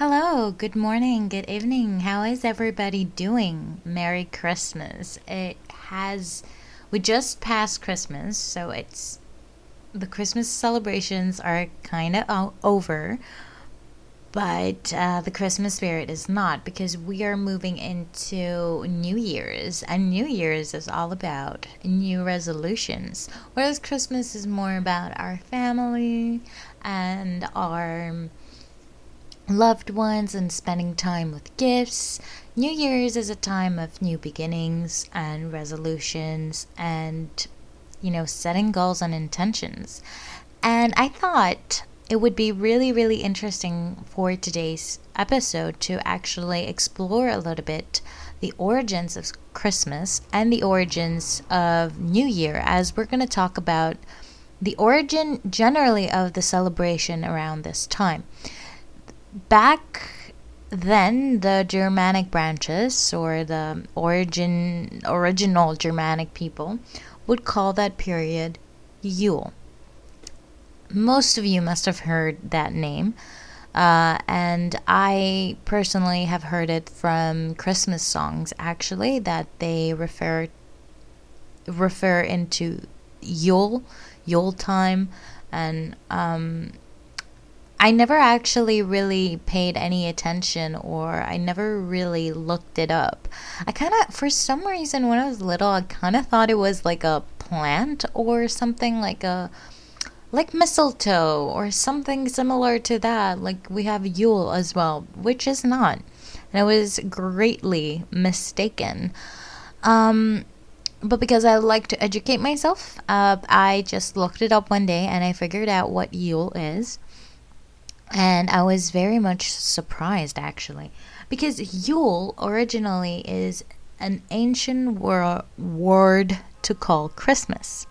Hello, good morning, good evening. How is everybody doing? Merry Christmas. It has, we just passed Christmas, so it's, the Christmas celebrations are kind of over, but uh, the Christmas spirit is not because we are moving into New Year's, and New Year's is all about new resolutions, whereas Christmas is more about our family and our loved ones and spending time with gifts. New Year's is a time of new beginnings and resolutions and, you know, setting goals and intentions. And I thought it would be really, really interesting for today's episode to actually explore a little bit the origins of Christmas and the origins of New Year, as we're going to talk about the origin generally of the celebration around this time back then the Germanic branches or the origin original Germanic people would call that period Yule. Most of you must have heard that name. Uh, and I personally have heard it from Christmas songs actually that they refer refer into Yule, Yule time, and um, I never actually really paid any attention or I never really looked it up. I kind of, for some reason, when I was little, I kind of thought it was like a plant or something like a, like mistletoe or something similar to that. Like we have Yule as well, which is not. And I was greatly mistaken. Um, but because I like to educate myself, uh, I just looked it up one day and I figured out what Yule is. And I was very much surprised actually, because Yule originally is an ancient wor- word to call Christmas.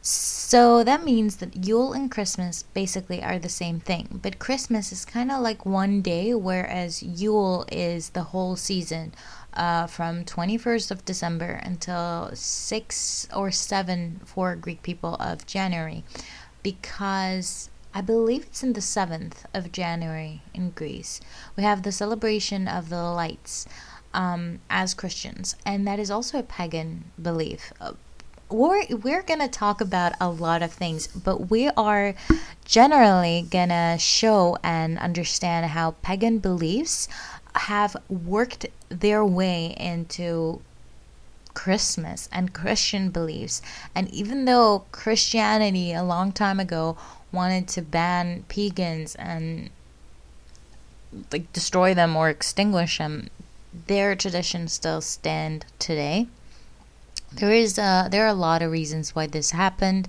So that means that Yule and Christmas basically are the same thing. But Christmas is kind of like one day, whereas Yule is the whole season uh, from 21st of December until 6 or 7 for Greek people of January. Because I believe it's in the 7th of January in Greece. We have the celebration of the lights um, as Christians, and that is also a pagan belief. Uh, we're, we're to talk about a lot of things, but we are generally to show and understand how pagan beliefs have worked their way into Christmas and Christian beliefs. And even though Christianity a long time ago wanted to ban pagans and like destroy them or extinguish them, their traditions still stand today. There is uh, there are a lot of reasons why this happened,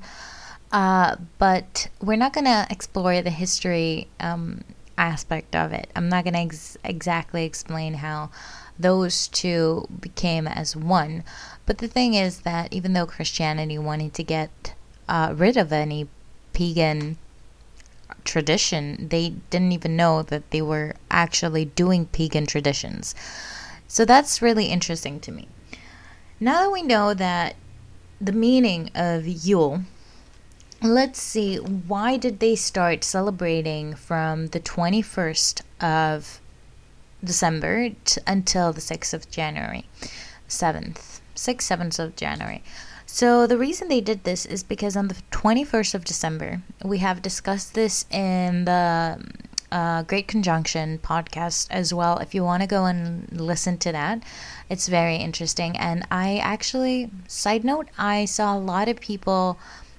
uh, but we're not gonna explore the history um, aspect of it. I'm not gonna ex- exactly explain how those two became as one. But the thing is that even though Christianity wanted to get uh, rid of any pagan tradition, they didn't even know that they were actually doing pagan traditions. So that's really interesting to me. Now that we know that the meaning of Yule, let's see why did they start celebrating from the 21st of December t- until the 6th of January, 7th, 6th, 7th of January. So the reason they did this is because on the 21st of December, we have discussed this in the uh, Great Conjunction podcast as well. If you want to go and listen to that, it's very interesting. And I actually, side note, I saw a lot of people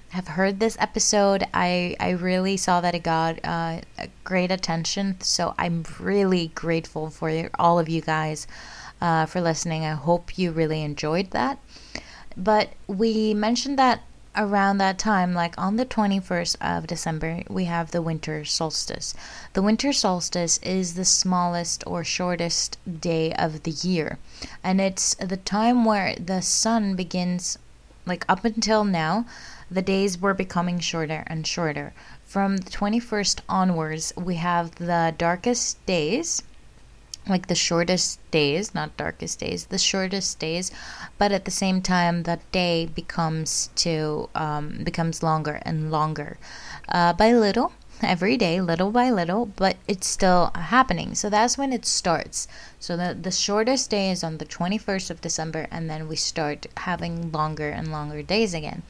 have heard this episode. I, I really saw that it got uh, great attention. So I'm really grateful for all of you guys uh, for listening. I hope you really enjoyed that. But we mentioned that around that time, like on the 21st of December, we have the winter solstice. The winter solstice is the smallest or shortest day of the year, and it's the time where the sun begins, like up until now, the days were becoming shorter and shorter. From the 21st onwards, we have the darkest days like the shortest days, not darkest days, the shortest days, but at the same time, the day becomes to um, becomes longer and longer, uh, by little. every day, little by little, but it's still happening. So that's when it starts. So the, the shortest day is on the 21st of December, and then we start having longer and longer days again,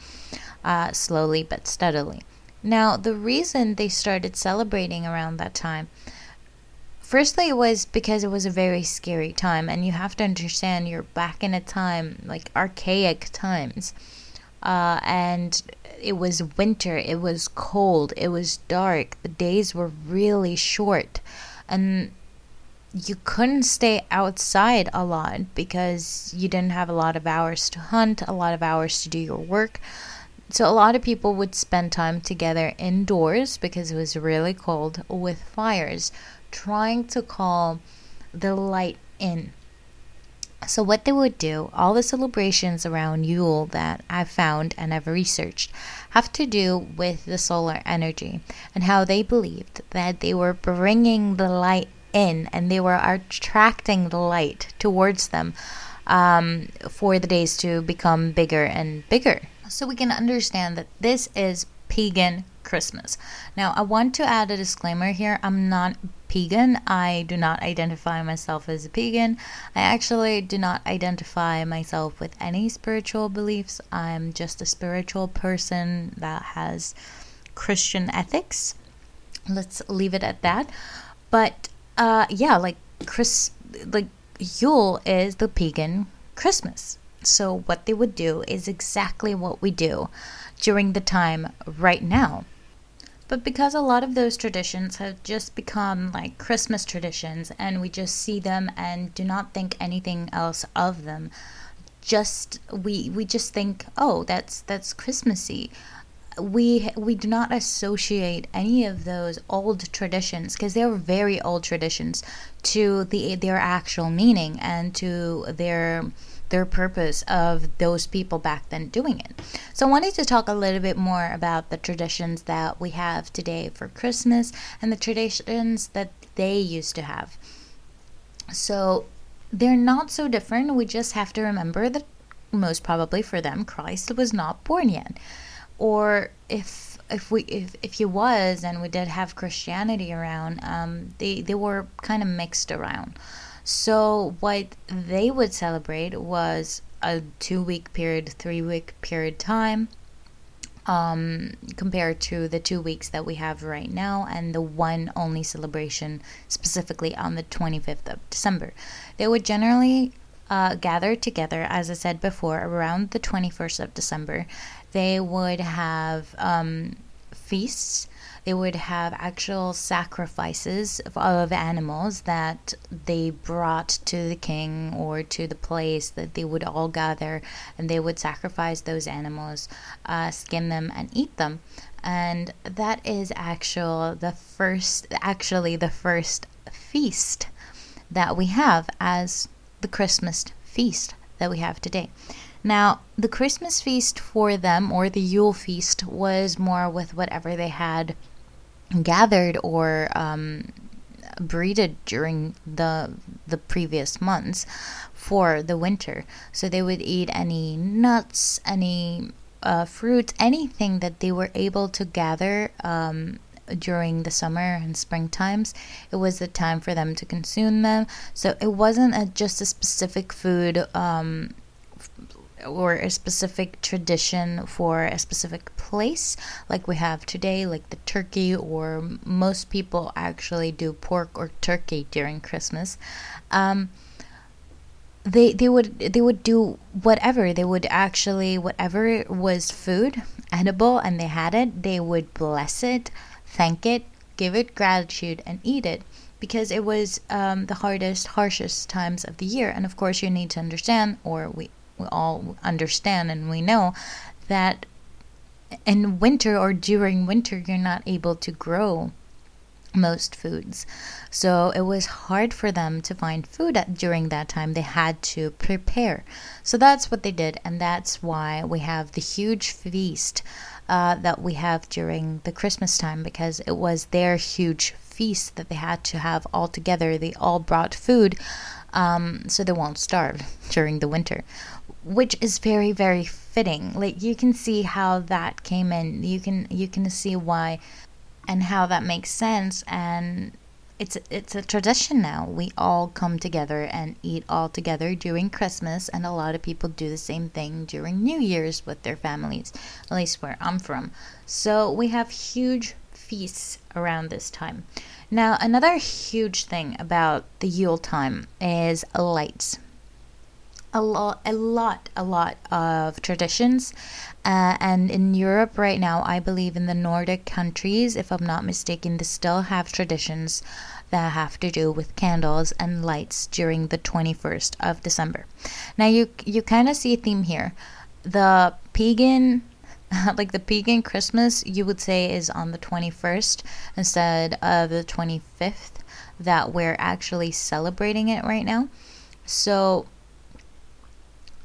uh, slowly but steadily. Now, the reason they started celebrating around that time, firstly, it was because it was a very scary time, and you have to understand you're back in a time like archaic times. Uh, and it was winter, it was cold, it was dark, the days were really short, and you couldn't stay outside a lot because you didn't have a lot of hours to hunt, a lot of hours to do your work. So, a lot of people would spend time together indoors because it was really cold with fires, trying to call the light in. So, what they would do, all the celebrations around Yule that I've found and I've researched have to do with the solar energy and how they believed that they were bringing the light in and they were attracting the light towards them um, for the days to become bigger and bigger. So, we can understand that this is pagan Christmas. Now, I want to add a disclaimer here. I'm not pagan. I do not identify myself as a pagan. I actually do not identify myself with any spiritual beliefs. I'm just a spiritual person that has Christian ethics. Let's leave it at that. But uh, yeah, like Chris, like Yule is the pagan Christmas. So what they would do is exactly what we do during the time right now. But because a lot of those traditions have just become like Christmas traditions and we just see them and do not think anything else of them, just we we just think, "Oh, that's that's Christmassy." we we do not associate any of those old traditions because they're very old traditions to the their actual meaning and to their their purpose of those people back then doing it. So I wanted to talk a little bit more about the traditions that we have today for Christmas and the traditions that they used to have. So they're not so different. We just have to remember that most probably for them Christ was not born yet. Or if if we if, if he was and we did have Christianity around, um, they they were kind of mixed around. So, what they would celebrate was a two week period, three week period time. Um, compared to the two weeks that we have right now and the one only celebration specifically on the 25th of December. They would generally uh, gather together, as I said before, around the 21st of December. They would have um, feasts they would have actual sacrifices of animals that they brought to the king or to the place that they would all gather and they would sacrifice those animals, uh, skin them, and eat them. And that is actual the first, actually the first feast that we have as the Christmas feast that we have today. Now, the Christmas feast for them, or the Yule feast, was more with whatever they had gathered or um, breeded during the the previous months for the winter. So they would eat any nuts, any uh, fruits, anything that they were able to gather um, during the summer and spring times. It was the time for them to consume them. So it wasn't a, just a specific food um, or a specific tradition for a specific place, like we have today, like the turkey, or most people actually do pork or turkey during Christmas. Um, they they would they would do whatever they would actually whatever was food edible and they had it they would bless it thank it give it gratitude and eat it because it was um, the hardest harshest times of the year and of course you need to understand or we we all understand and we know that in winter or during winter you're not able to grow most foods. So it was hard for them to find food at, during that time. They had to prepare. So that's what they did, and that's why we have the huge feast uh, that we have during the Christmas time because it was their huge feast that they had to have all together. They all brought food um, so they won't starve during the winter which is very very fitting like you can see how that came in you can you can see why and how that makes sense and it's it's a tradition now. We all come together and eat all together during Christmas, and a lot of people do the same thing during New Year's with their families, at least where I'm from. So we have huge feasts around this time. Now, another huge thing about the Yule time is lights. A lot, a lot, a lot of traditions. Uh, and in Europe right now, I believe in the Nordic countries, if I'm not mistaken, they still have traditions that have to do with candles and lights during the 21st of December. Now you you kind of see a theme here. The pagan like the pagan Christmas, you would say is on the 21st instead of the 25th that we're actually celebrating it right now. So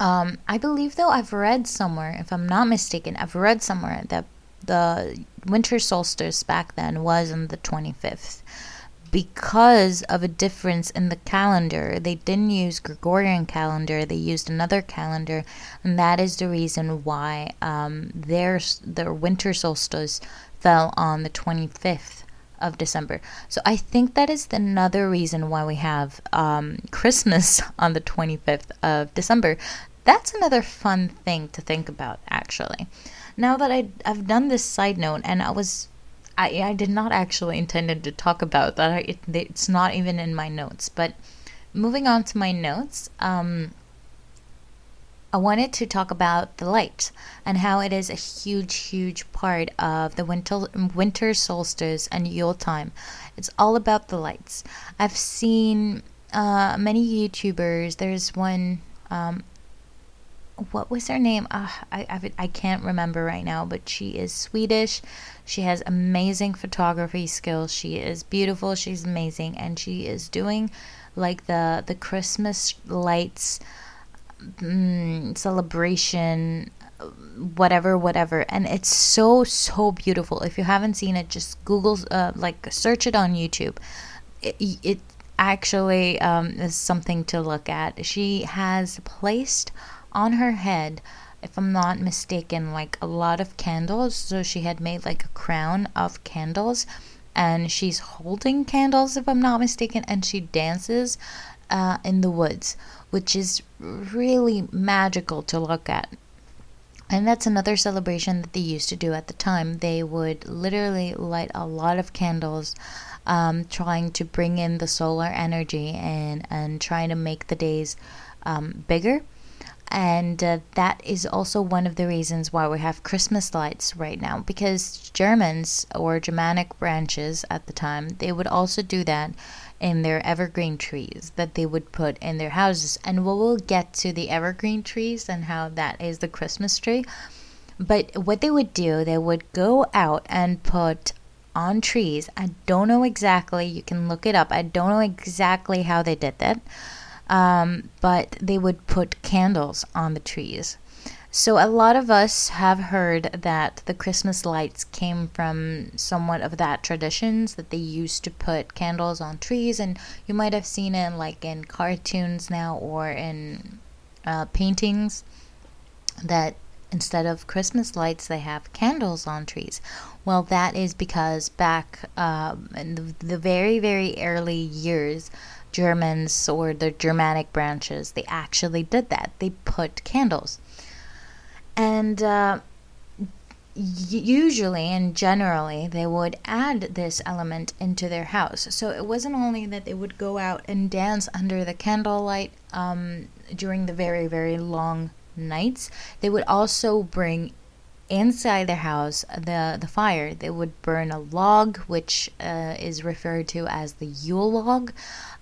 um, I believe though I've read somewhere, if I'm not mistaken, I've read somewhere that the winter solstice back then was on the 25th because of a difference in the calendar. They didn't use Gregorian calendar; they used another calendar, and that is the reason why um, their their winter solstice fell on the 25th of December. So I think that is another reason why we have um, Christmas on the 25th of December. That's another fun thing to think about, actually. Now that I, I've done this side note, and I was I, I did not actually intended to talk about that. It, it's not even in my notes. But moving on to my notes, um, I wanted to talk about the light and how it is a huge, huge part of the winter winter solstice and Yule time. It's all about the lights. I've seen uh, many YouTubers. There's one. Um, what was her name? Uh, I, I I can't remember right now, but she is Swedish. She has amazing photography skills. She is beautiful. She's amazing, and she is doing like the the Christmas lights mm, celebration whatever whatever and it's so so beautiful if you haven't seen it just google uh, like search it on youtube it, it actually um, is something to look at she has placed on her head if I'm not mistaken, like a lot of candles. So she had made like a crown of candles and she's holding candles, if I'm not mistaken, and she dances uh, in the woods, which is really magical to look at. And that's another celebration that they used to do at the time. They would literally light a lot of candles, um, trying to bring in the solar energy and, and trying to make the days um, bigger and uh, that is also one of the reasons why we have Christmas lights right now because Germans or Germanic branches at the time they would also do that in their evergreen trees that they would put in their houses. And we will get to the evergreen trees and how that is the Christmas tree. But what they would do they would go out and put on trees. I don't know exactly you can look it up. I don't know exactly how they did that um, but they would put candles on the trees. So, a lot of us have heard that the Christmas lights came from somewhat of that traditions that they used to put candles on trees, and you might have seen it like in cartoons now or in uh, paintings that instead of Christmas lights, they have candles on trees. Well, that is because back um, in the, the very, very early years, Germans or the Germanic branches, they actually did that. They put candles. And uh, usually and generally, they would add this element into their house. So it wasn't only that they would go out and dance under the candlelight um, during the very, very long nights, they would also bring inside their house the the fire they would burn a log which uh, is referred to as the yule log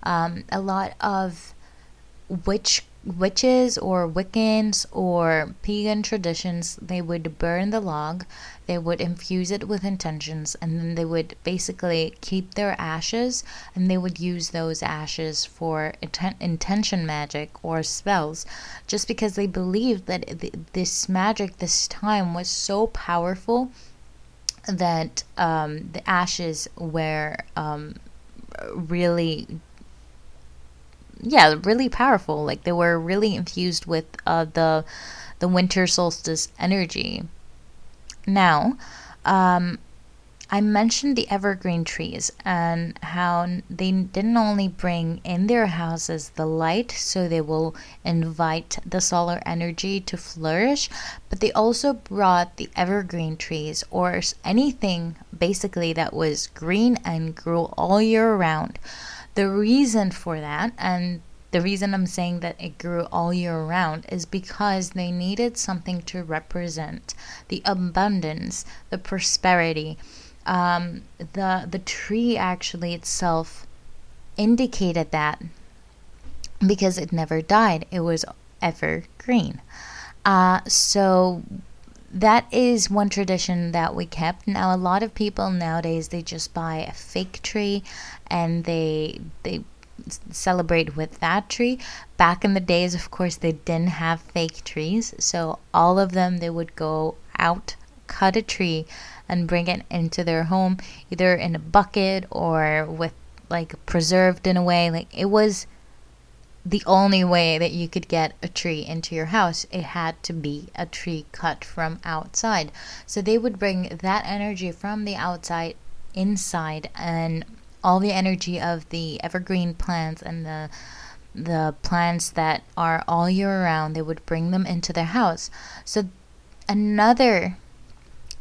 um, a lot of witch witches or Wiccans or pagan traditions, they would burn the log, they would infuse it with intentions, and then they would basically keep their ashes and they would use those ashes for inten- intention magic or spells just because they believed that th- this magic this time was so powerful that um, the ashes were um, really yeah, really powerful. Like they were really infused with uh, the the winter solstice energy. Now, um, I mentioned the evergreen trees and how they didn't only bring in their houses the light, so they will invite the solar energy to flourish, but they also brought the evergreen trees or anything basically that was green and grew all year round. The reason for that, and the reason I'm saying that it grew all year round is because they needed something to represent the abundance, the prosperity, um, the the tree actually itself indicated that because it never died. It was evergreen. Uh, so that is one tradition that we kept. Now a lot of people nowadays they just buy a fake tree and they they celebrate with that tree. Back in the days, of course, they didn't have fake trees, so all of them they would go out, cut a tree, and bring it into their home either in a bucket or with like preserved in a way. Like it was the only way that you could get a tree into your house. It had to be a tree cut from outside. So they would bring that energy from the outside inside and all the energy of the evergreen plants and the the plants that are all year round they would bring them into their house so another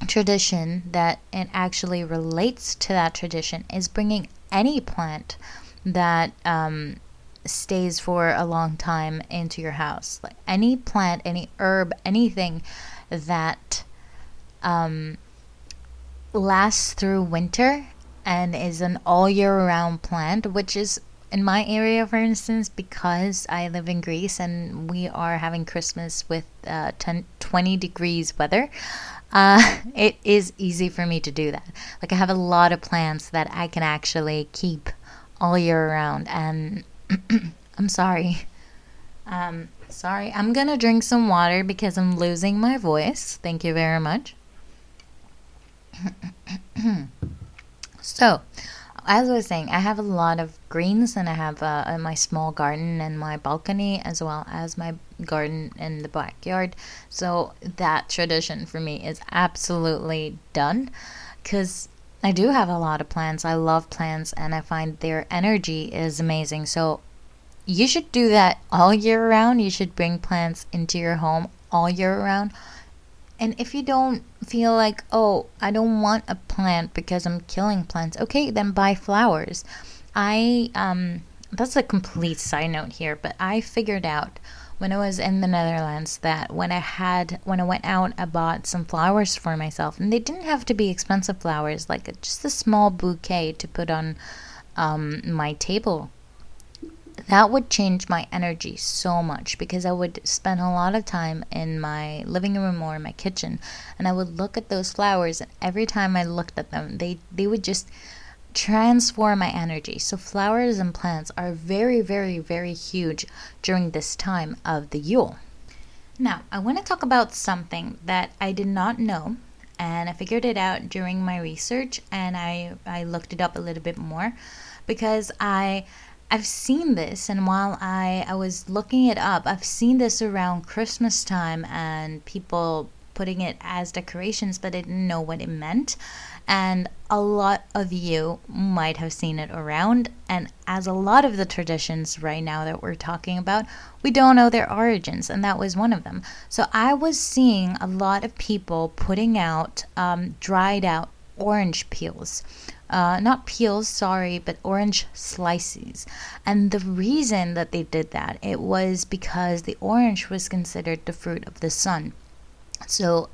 tradition that it actually relates to that tradition is bringing any plant that um, stays for a long time into your house. Like any plant, any herb, anything that um, lasts through winter and is an all year round plant, which is in my area, for instance, because I live in Greece and we are having Christmas with uh, 10, 20 degrees weather, uh, it is easy for me to do that. Like I have a lot of plants that I can actually keep all year round, and I'm sorry. Um, sorry, I'm gonna drink some water because I'm losing my voice. Thank you very much. so, as I was saying, I have a lot of greens and I have uh, my small garden and my balcony as well as my garden in the backyard. So that tradition for me is absolutely done because I do have a lot of plants. I love plants and I find their energy is amazing. So you should do that all year round. You should bring plants into your home all year round and if you don't feel like, oh, I don't want a plant because I'm killing plants, okay, then buy flowers. I, um, that's a complete side note here, but I figured out when I was in the Netherlands that when I had when I went out I bought some flowers for myself and they didn't have to be expensive flowers like just a small bouquet to put on um, my table that would change my energy so much because I would spend a lot of time in my living room or in my kitchen and I would look at those flowers and every time I looked at them they they would just transform my energy. So flowers and plants are very very very huge during this time of the Yule. Now, I want to talk about something that I did not know and I figured it out during my research and I I looked it up a little bit more because I I've seen this, and while I, I was looking it up, I've seen this around Christmas time and people putting it as decorations, but I didn't know what it meant. And a lot of you might have seen it around. And as a lot of the traditions right now that we're talking about, we don't know their origins, and that was one of them. So I was seeing a lot of people putting out um, dried out orange peels uh, not peels, sorry, but orange slices. And the reason that they did that, it was because the orange was considered the fruit of the sun. So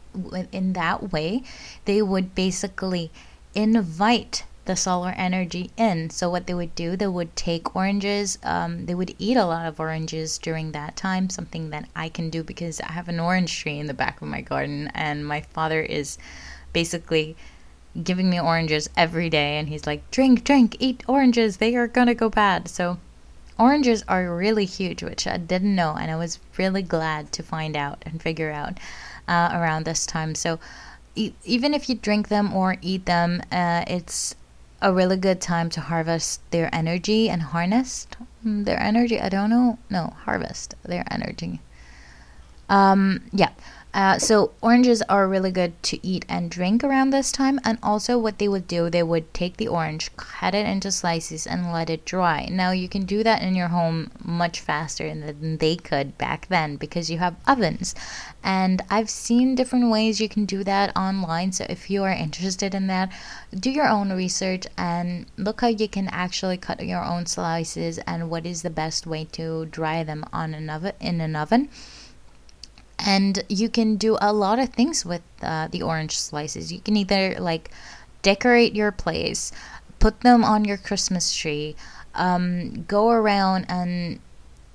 in that way, they would basically invite the solar energy in. So what they would do, they would take oranges. Um, they would eat a lot of oranges during that time. Something that I can do because I have an orange tree in the back of my garden, and my father is basically giving me oranges every day and he's like drink drink eat oranges they are going to go bad. So oranges are really huge which i didn't know and i was really glad to find out and figure out uh, around this time. So e- even if you drink them or eat them uh, it's a really good time to harvest their energy and harness mm, their energy i don't know no harvest their energy. Um, yeah Uh, so oranges are really good to eat and drink around this time. And also, what they would do, they would take the orange, cut it into slices, and let it dry. Now you can do that in your home much faster than they could back then because you have ovens. And I've seen different ways you can do that online. So if you are interested in that, do your own research and look how you can actually cut your own slices and what is the best way to dry them on an oven in an oven and you can do a lot of things with uh, the orange slices. You can either like decorate your place, put them on your Christmas tree, um, go around and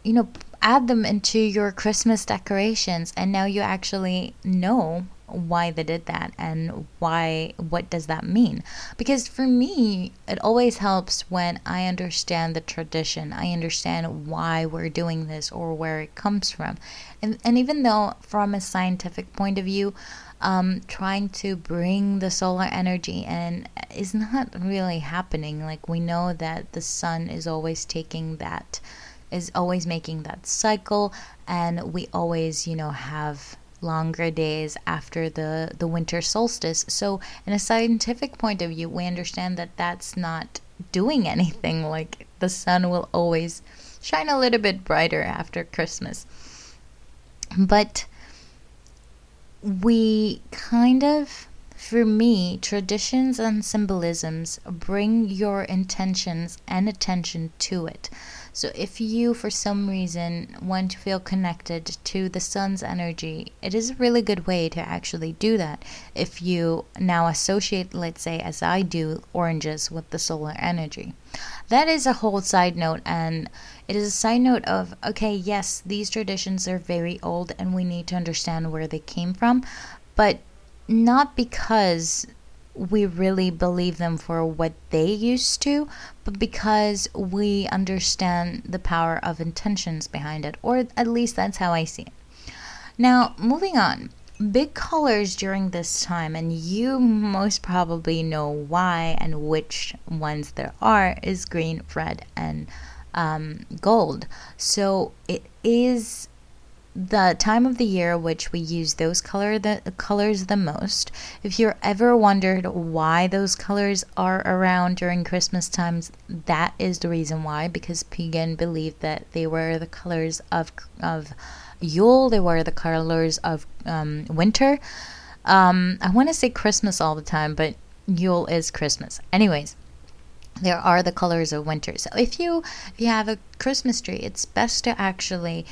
you know add them into your Christmas decorations, and now you actually know why they did that and why what does that mean? Because for me it always helps when i understand the tradition. I understand why we're doing this or where it comes from. And, and even though from a scientific point of view um, trying to bring the solar energy and is not really happening. Like we know that the sun is always taking that is always making that cycle and we always you know have longer days after the, the winter solstice. So, in a scientific point of view, we understand that that's not doing anything. Like the sun will always shine a little bit brighter after Christmas. But we kind of for me, traditions and symbolisms bring your intentions and attention to it. So, if you for some reason want to feel connected to the sun's energy, it is a really good way to actually do that. If you now associate, let's say, as I do, oranges with the solar energy. That is a whole side note, and it is a side note of okay, yes, these traditions are very old and we need to understand where they came from, but not because we really believe them for what they used to, but because we understand the power of intentions behind it, or at least that's how I see it. Now, moving on. Big colors during this time, and you most probably know why and which ones there are, is green, red, and um, gold. So it is the time of the year which we use those color the colors the most. If you're ever wondered why those colors are around during Christmas times, that is the reason why. Because pagan believed that they were the colors of of Yule, they were the colors of um, winter. Um, I want to say Christmas all the time, but Yule is Christmas. Anyways, there are the colors of winter. So if you if you have a Christmas tree, it's best to actually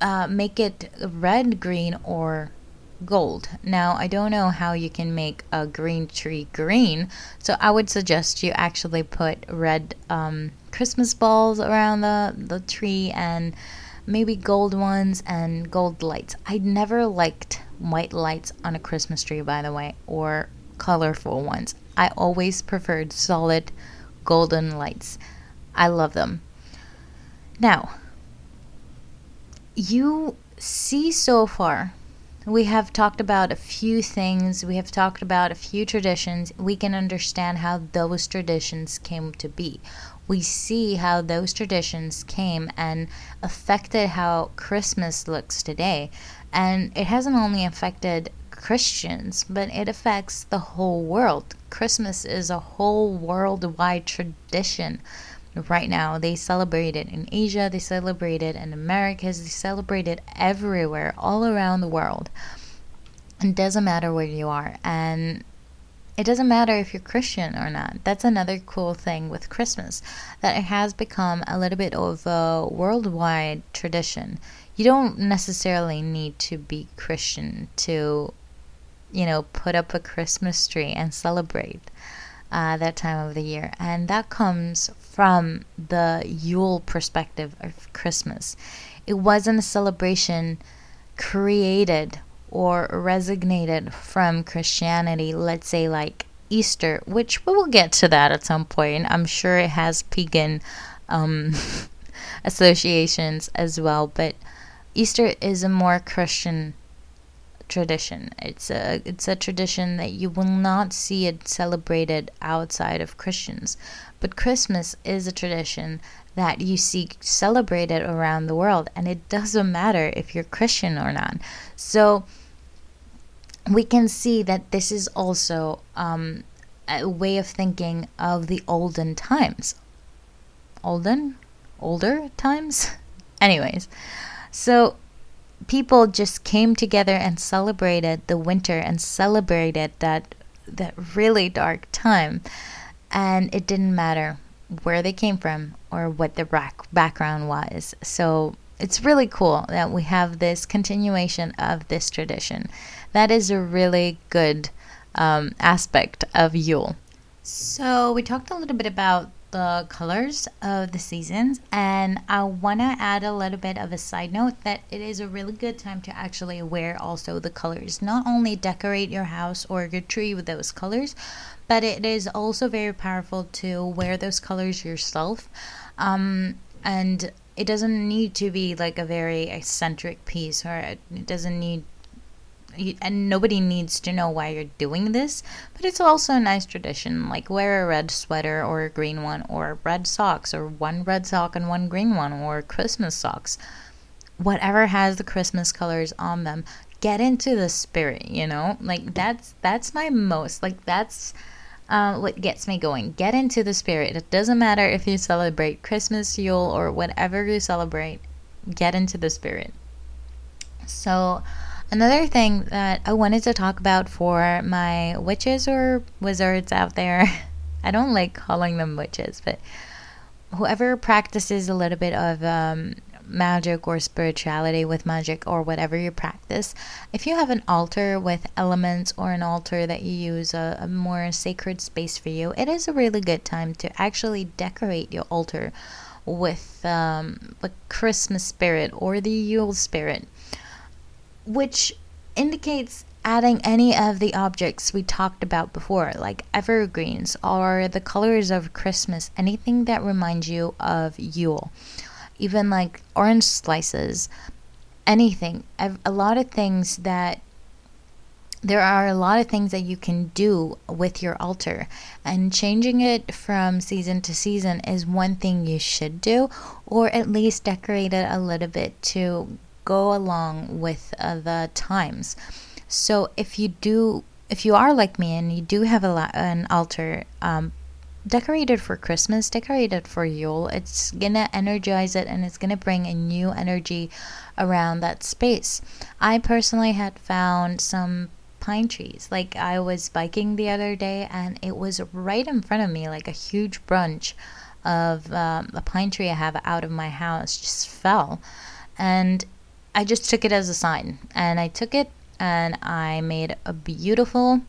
uh, make it red, green, or gold. Now, I don't know how you can make a green tree green, so I would suggest you actually put red um, Christmas balls around the, the tree and maybe gold ones and gold lights. I never liked white lights on a Christmas tree, by the way, or colorful ones. I always preferred solid golden lights. I love them. Now, you see so far, we have talked about a few things, we have talked about a few traditions. We can understand how those traditions came to be. We see how those traditions came and affected how Christmas looks today. And it hasn't only affected Christians, but it affects the whole world. Christmas is a whole worldwide tradition right now. They celebrate it in Asia, they celebrate it in Americas, they celebrate it everywhere, all around the world. It doesn't matter where you are. And it doesn't matter if you're Christian or not. That's another cool thing with Christmas, that it has become a little bit of a worldwide tradition. You don't necessarily need to be Christian to, you know, put up a Christmas tree and celebrate uh, that time of the year. And that comes from the Yule perspective of Christmas. It wasn't a celebration created or resignated from Christianity, let's say like Easter, which we will get to that at some point. I'm sure it has pagan um, associations as well, but Easter is a more Christian tradition. It's a it's a tradition that you will not see it celebrated outside of Christians. But Christmas is a tradition that you see celebrated around the world, and it doesn't matter if you're Christian or not. So we can see that this is also um, a way of thinking of the olden times. Olden? Older times? Anyways, so people just came together and celebrated the winter and celebrated that that really dark time and it didn't matter where they came from or what their back- background was. So it's really cool that we have this continuation of this tradition. That is a really good um, aspect of yule. So we talked a little bit about the colors of the seasons and I want to add a little bit of a side note that it is a really good time to actually wear also the colors. Not only decorate your house or your tree with those colors but it is also very powerful to wear those colors yourself um, and it doesn't need to be like a very eccentric piece or it doesn't need and nobody needs to know why you're doing this, but it's also a nice tradition. Like wear a red sweater or a green one, or red socks, or one red sock and one green one, or Christmas socks. Whatever has the Christmas colors on them, get into the spirit. You know, like that's that's my most like that's. Uh, what gets me going. Get into the spirit. It doesn't matter if you celebrate Christmas, Yule, or whatever you celebrate. Get into the spirit. So, Another thing that I wanted to talk about for my witches or wizards out there, I don't like calling them witches, but whoever practices a little bit of um, magic or spirituality with magic or whatever you practice, if you have an altar with elements or an altar that you use a, a more sacred space for you, it is a really good time to actually decorate your altar with um, the Christmas spirit or the Yule spirit which indicates adding any of the objects we talked about before, like evergreens or the colors of Christmas, anything that reminds you of Yule, even like orange slices, anything. A lot of things that there are a lot of things that you can do with your altar, and changing it from season to season is one thing you should do, or at least decorate it a little bit to go along with uh, the times. So if you do, if you are like me and you do have a an altar um, decorated for Christmas, decorated for Yule, it's gonna energize it and it's gonna bring a new energy around that space. I personally had found some pine trees. Like I was biking the other day and it was right in front of me, like a huge branch of um, a pine tree I have out of my house just fell. And I just took it as a sign. And I took it and I made a beautiful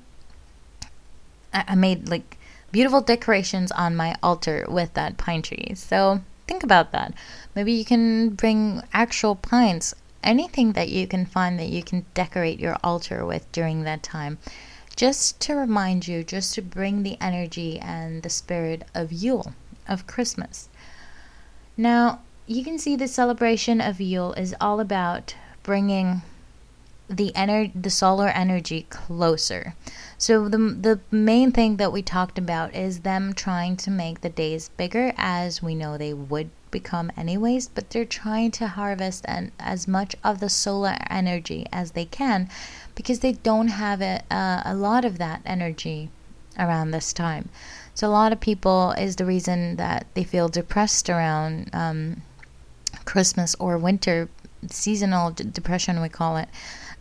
I made like beautiful decorations on my altar with that pine tree. So think about that. Maybe you can bring actual pines, anything that you can find that you can decorate your altar with during that time. Just to remind you, just to bring the energy and the spirit of Yule, of Christmas. Now, you can see the celebration of Yule is all about bringing the ener- the solar energy closer. So the the main thing that we talked about is them trying to make the days bigger as we know they would become anyways, but they're trying to harvest and as much of the solar energy as they can because they don't have a, uh, a lot of that energy around this time. So a lot of people is the reason that they feel depressed around um, Christmas or winter seasonal d- depression, we call it.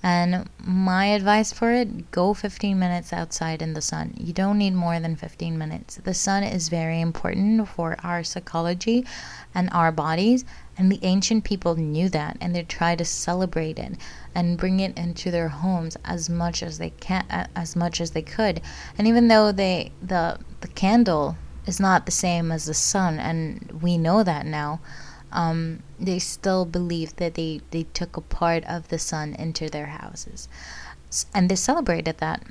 And my advice for it go 15 minutes outside in the sun. You don't need more than 15 minutes. The sun is very important for our psychology and our bodies. And the ancient people knew that and they tried to celebrate it and bring it into their homes as much as they can as much as they could. And even though they the the candle is not the same as the sun and we know that now, um, they still believed that they, they took a part of the sun into their houses. And they celebrated that.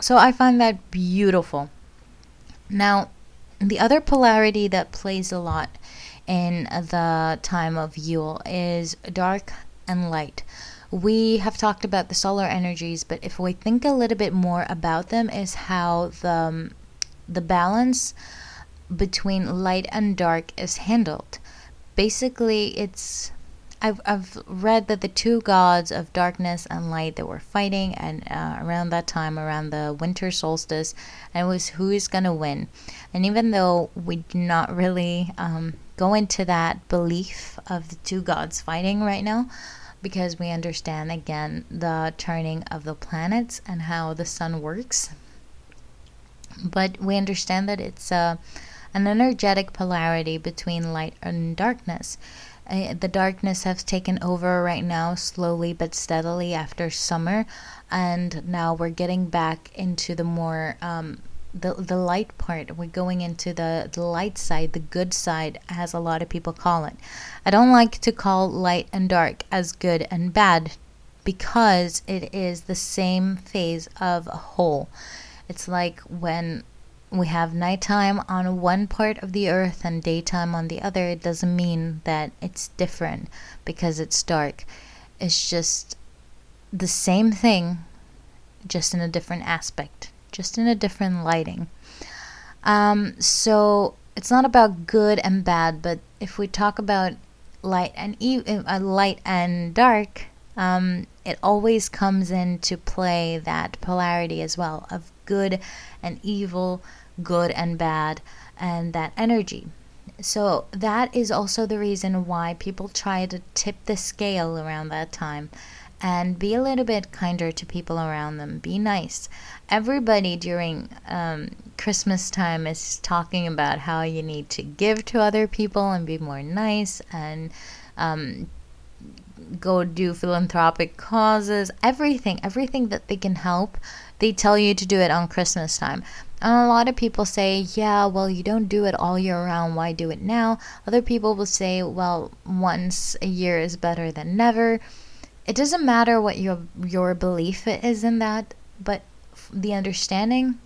So I find that beautiful. Now, the other polarity that plays a lot in the time of Yule is dark and light. We have talked about the solar energies, but if we think a little bit more about them, is how the um, the balance between light and dark is handled. Basically, it's I've, I've read that the two gods of darkness and light that were fighting, and uh, around that time, around the winter solstice, and it was who is going to win. And even though we do not really um, go into that belief of the two gods fighting right now, because we understand again the turning of the planets and how the sun works. But we understand that it's uh, an energetic polarity between light and darkness uh, the darkness has taken over right now, slowly but steadily after summer, and now we're getting back into the more um, the the light part. We're going into the the light side, the good side, as a lot of people call it. I don't like to call light and dark as good and bad because it is the same phase of a whole. It's like when we have nighttime on one part of the earth and daytime on the other, it doesn't mean that it's different because it's dark. It's just the same thing, just in a different aspect, just in a different lighting. Um, so it's not about good and bad, but if we talk about light and e- uh, light and dark, um, it always comes into play that polarity as well of good and evil, good and bad, and that energy. So, that is also the reason why people try to tip the scale around that time and be a little bit kinder to people around them. Be nice. Everybody during um, Christmas time is talking about how you need to give to other people and be more nice and um, go do philanthropic causes. Everything, everything that they can help, they tell you to do it on Christmas time. And a lot of people say, yeah, well, you don't do it all year round. Why do it now? Other people will say, well, once a year is better than never. It doesn't matter what your your belief is in that, but the understanding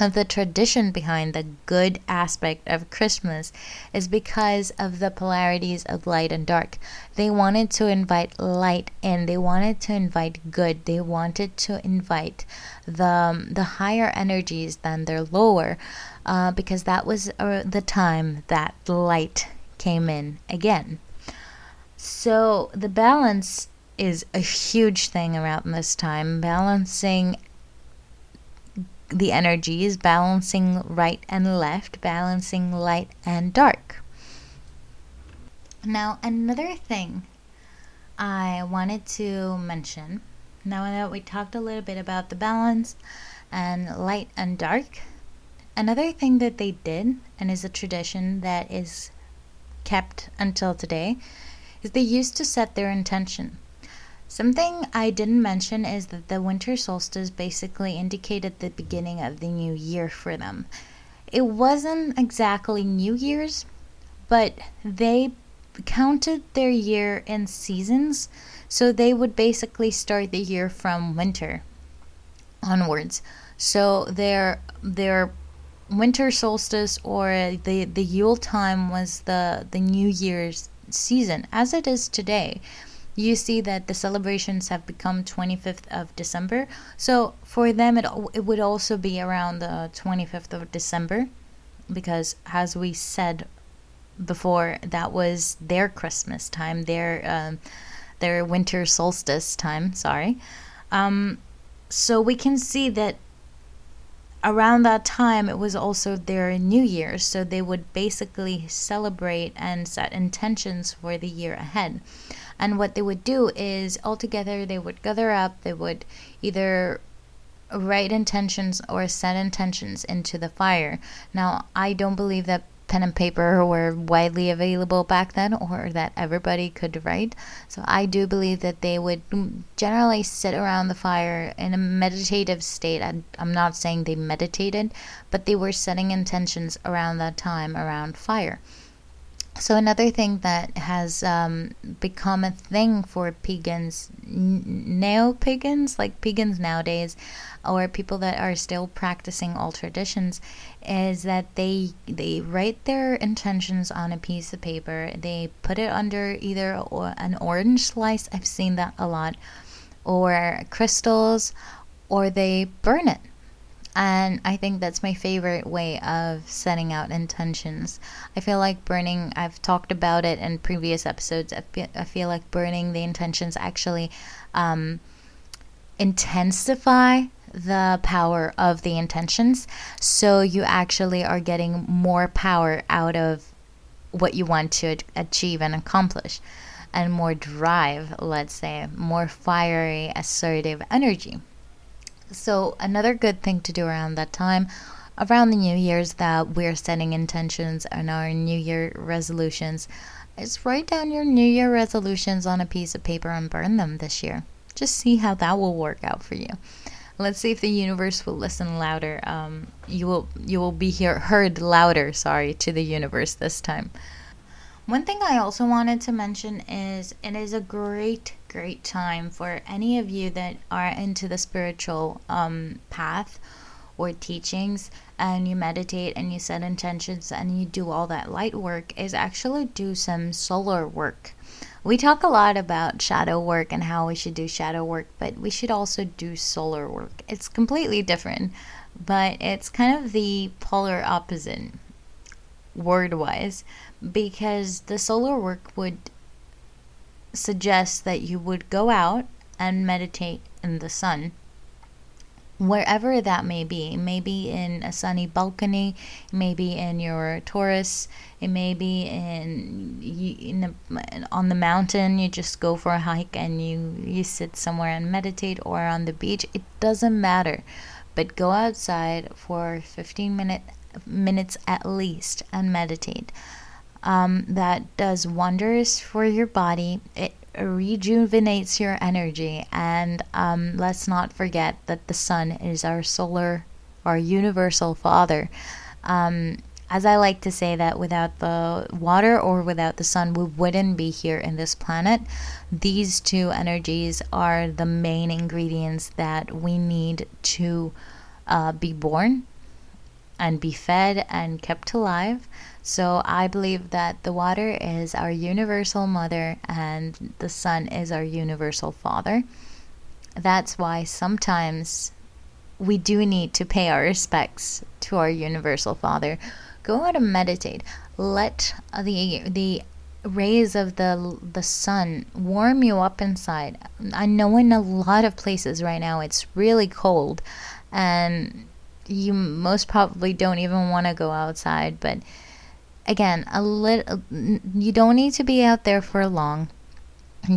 of the tradition behind the good aspect of Christmas is because of the polarities of light and dark. They wanted to invite light in, they wanted to invite good, they wanted to invite the, the higher energies than their lower, uh, because that was uh, the time that light came in again. So the balance is a huge thing around this time, balancing the energies, balancing right and left, balancing light and dark. Now, another thing I wanted to mention now that we talked a little bit about the balance and light and dark, another thing that they did, and is a tradition that is kept until today, is they used to set their intention. Something I didn't mention is that the winter solstice basically indicated the beginning of the new year for them. It wasn't exactly New Year's, but they counted their year in seasons, so they would basically start the year from winter onwards. So their their winter solstice or the the Yule time was the the New Year's season, as it is today you see that the celebrations have become 25th of December. So for them, it, it would also be around the 25th of December because, as we said before, that was their Christmas time, their um, their winter solstice time. Sorry. Um, so we can see that around that time it was also their new year so they would basically celebrate and set intentions for the year ahead and what they would do is altogether they would gather up, they would either write intentions or set intentions into the fire. Now, I don't believe that pen and paper were widely available back then or that everybody could write. So I do believe that they would generally sit around the fire in a meditative state. I'm not saying they meditated, but they were setting intentions around that time around fire. So another thing that has um, become a thing for pagans, neo-pagans, like pagans nowadays, or people that are still practicing all traditions, is that they they write their intentions on a piece of paper. They put it under either an orange slice. I've seen that a lot, or crystals, or they burn it. And I think that's my favorite way of setting out intentions. I feel like burning, I've talked about it in previous episodes. I feel, like burning the intentions actually um, intensify the power of the intentions. So you actually are getting more power out of what you want to achieve and accomplish, and more drive, let's say, more fiery, assertive energy. So, another good thing to do around that time, around the New Year's, that we're setting intentions and our New Year resolutions, is write down your New Year resolutions on a piece of paper and burn them this year. Just see how that will work out for you. Let's see if the universe will listen louder. Um, you will you will be hear, heard louder. Sorry to the universe this time. One thing I also wanted to mention is it is a great great time for any of you that are into the spiritual um, path or teachings and you meditate and you set intentions and you do all that light work is actually do some solar work we talk a lot about shadow work and how we should do shadow work, but we should also do solar work. It's completely different, but it's kind of the polar opposite word wise because the solar work would suggest that you would go out and meditate in the sun wherever that may be. maybe in a sunny balcony, maybe in your terrace, it may be in, in on the mountain. You just go for a hike and you you sit somewhere and meditate, or on the beach. It doesn't matter, but go outside for 15 minute minutes at least and meditate. Um, that does wonders for your body. It rejuvenates your energy. And um, let's not forget that the sun is our solar, our universal father. Um, as I like to say, that without the water or without the sun, we wouldn't be here in this planet. These two energies are the main ingredients that we need to uh, be born and be fed and kept alive. So I believe that the water is our universal mother and the sun is our universal father. That's why sometimes we do need to pay our respects to our universal father. Go out and meditate. Let the the rays of the the sun warm you up inside. I know in a lot of places right now it's really cold and you most probably don't even want to go outside, but again, a little you don't need to be out there for long.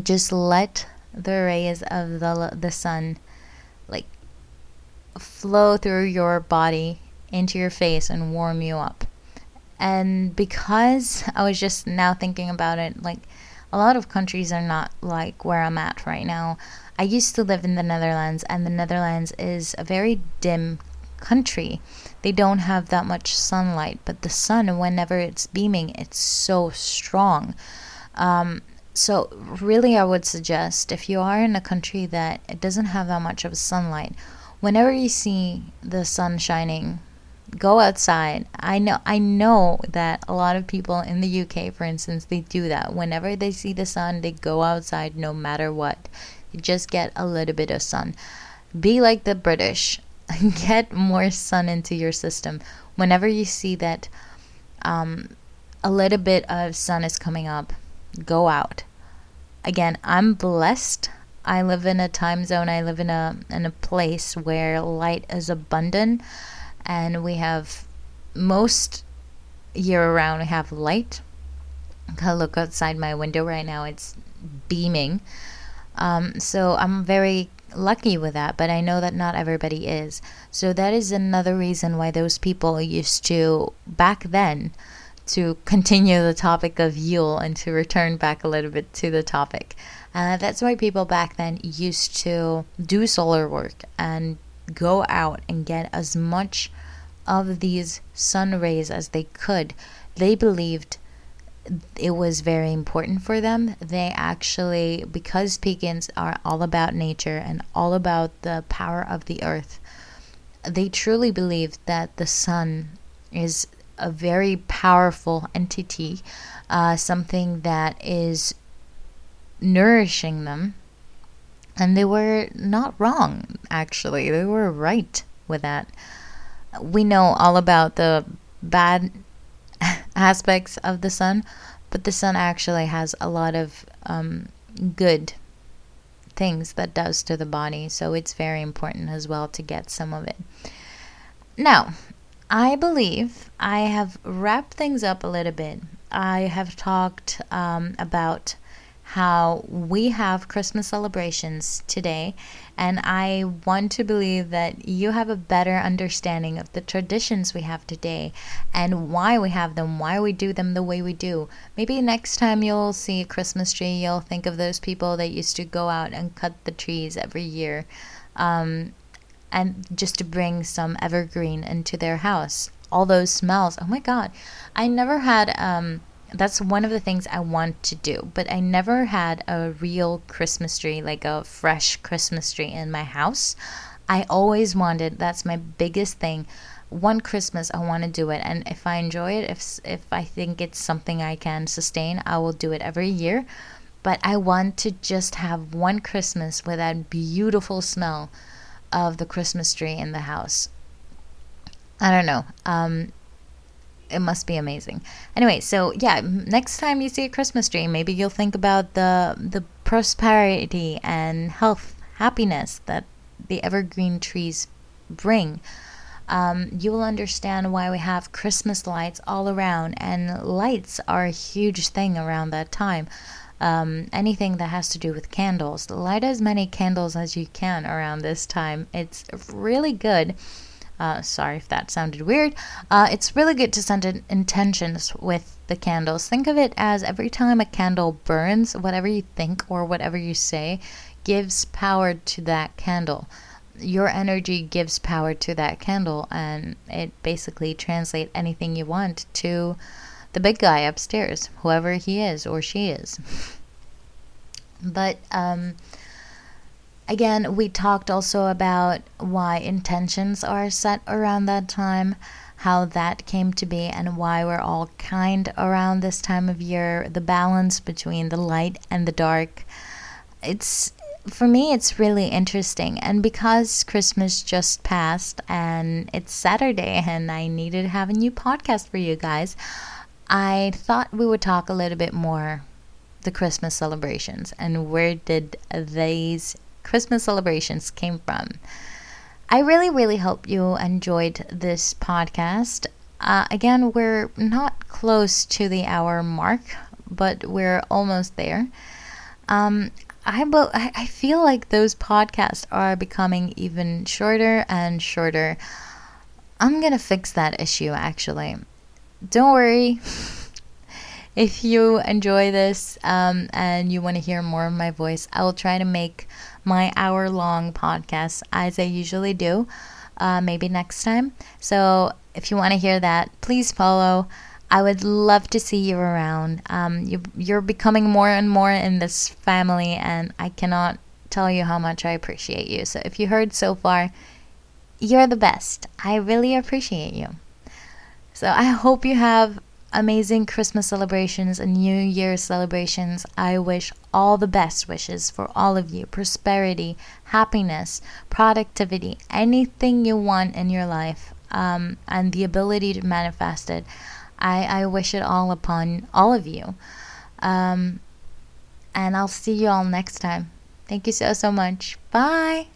Just let the rays of the the sun like flow through your body into your face and warm you up. And because I was just now thinking about it, like a lot of countries are not like where I'm at right now. I used to live in the Netherlands, and the Netherlands is a very dim country. They don't have that much sunlight, but the sun, whenever it's beaming, it's so strong. Um, so, really, I would suggest if you are in a country that it doesn't have that much of sunlight, whenever you see the sun shining, go outside. I know I know that a lot of people in the UK, for instance, they do that. Whenever they see the sun, they go outside no matter what. You just get a little bit of sun. Be like the British. get more sun into your system. Whenever you see that um, a little bit of sun is coming up, go out. Again, I'm blessed. I live in a time zone. I live in a in a place where light is abundant, and we have most year around. We have light. I look outside my window right now. It's beaming. Um, so I'm very lucky with that, but I know that not everybody is. So that is another reason why those people used to, back then, to continue the topic of Yule and to return back a little bit to the topic. Uh, that's why people back then used to do solar work and go out and get as much of these sun rays as they could. They believed it was very important for them. They actually, because pagans are all about nature and all about the power of the earth, they truly believed that the sun is a very powerful entity, uh, something that is nourishing them. And they were not wrong, actually. They were right with that. we know all about the bad aspects of the sun, but the sun actually has a lot of um, good things that does to the body, so it's very important as well to get some of it. Now, I believe I have wrapped things up a little bit. I have talked um, about how we have Christmas celebrations today, and I want to believe that you have a better understanding of the traditions we have today and why we have them, why we do them the way we do. Maybe next time you'll see a Christmas tree, you'll think of those people that used to go out and cut the trees every year. Um, and just to bring some evergreen into their house. All those smells. Oh my god. I never had um that's one of the things I want to do. But I never had a real Christmas tree, like a fresh Christmas tree in my house. I always wanted, that's my biggest thing. One Christmas, I want to do it, and if I enjoy it, if if I think it's something I can sustain, I will do it every year. But I want to just have one Christmas with that beautiful smell of the Christmas tree in the house. I don't know. Um, it must be amazing. Anyway, so yeah, next time you see a Christmas tree, maybe you'll think about the the prosperity and health, happiness that the evergreen trees bring. Um, you will understand why we have Christmas lights all around, and lights are a huge thing around that time. Um, anything that has to do with candles, light as many candles as you can around this time. It's really good uh, sorry if that sounded weird. Uh, it's really good to send in intentions with the candles. Think of it as every time a candle burns, whatever you think or whatever you say gives power to that candle. Your energy gives power to that candle, and it basically translates anything you want to the big guy upstairs, whoever he is or she is. but um, Again, we talked also about why intentions are set around that time, how that came to be, and why we're all kind around this time of year, the balance between the light and the dark. It's for me, it's really interesting. And because Christmas just passed and it's Saturday and I needed to have a new podcast for you guys, I thought we would talk a little bit more the Christmas celebrations and where did these Christmas celebrations came from. I really, really hope you enjoyed this podcast. Uh, again, we're not close to the hour mark, but we're almost there. Um, I, I feel like those podcasts are becoming even shorter and shorter. I'm gonna fix that issue actually. Don't worry. if you enjoy this um, and you want to hear more of my voice, I will try to make my hour long podcast as I usually do, uh, maybe next time. So if you want to hear that, please follow. I would love to see you around. Um, you, you're becoming more and more in this family, and I cannot tell you how much I appreciate you. So if you heard so far, you're the best. I really appreciate you. So I hope you have amazing Christmas celebrations and New Year's celebrations. I wish all the best wishes for all of you prosperity, happiness, productivity, anything you want in your life, um, and the ability to manifest it. I, I wish it all upon all of you. Um, and I'll see you all next time. Thank you so, so much. Bye.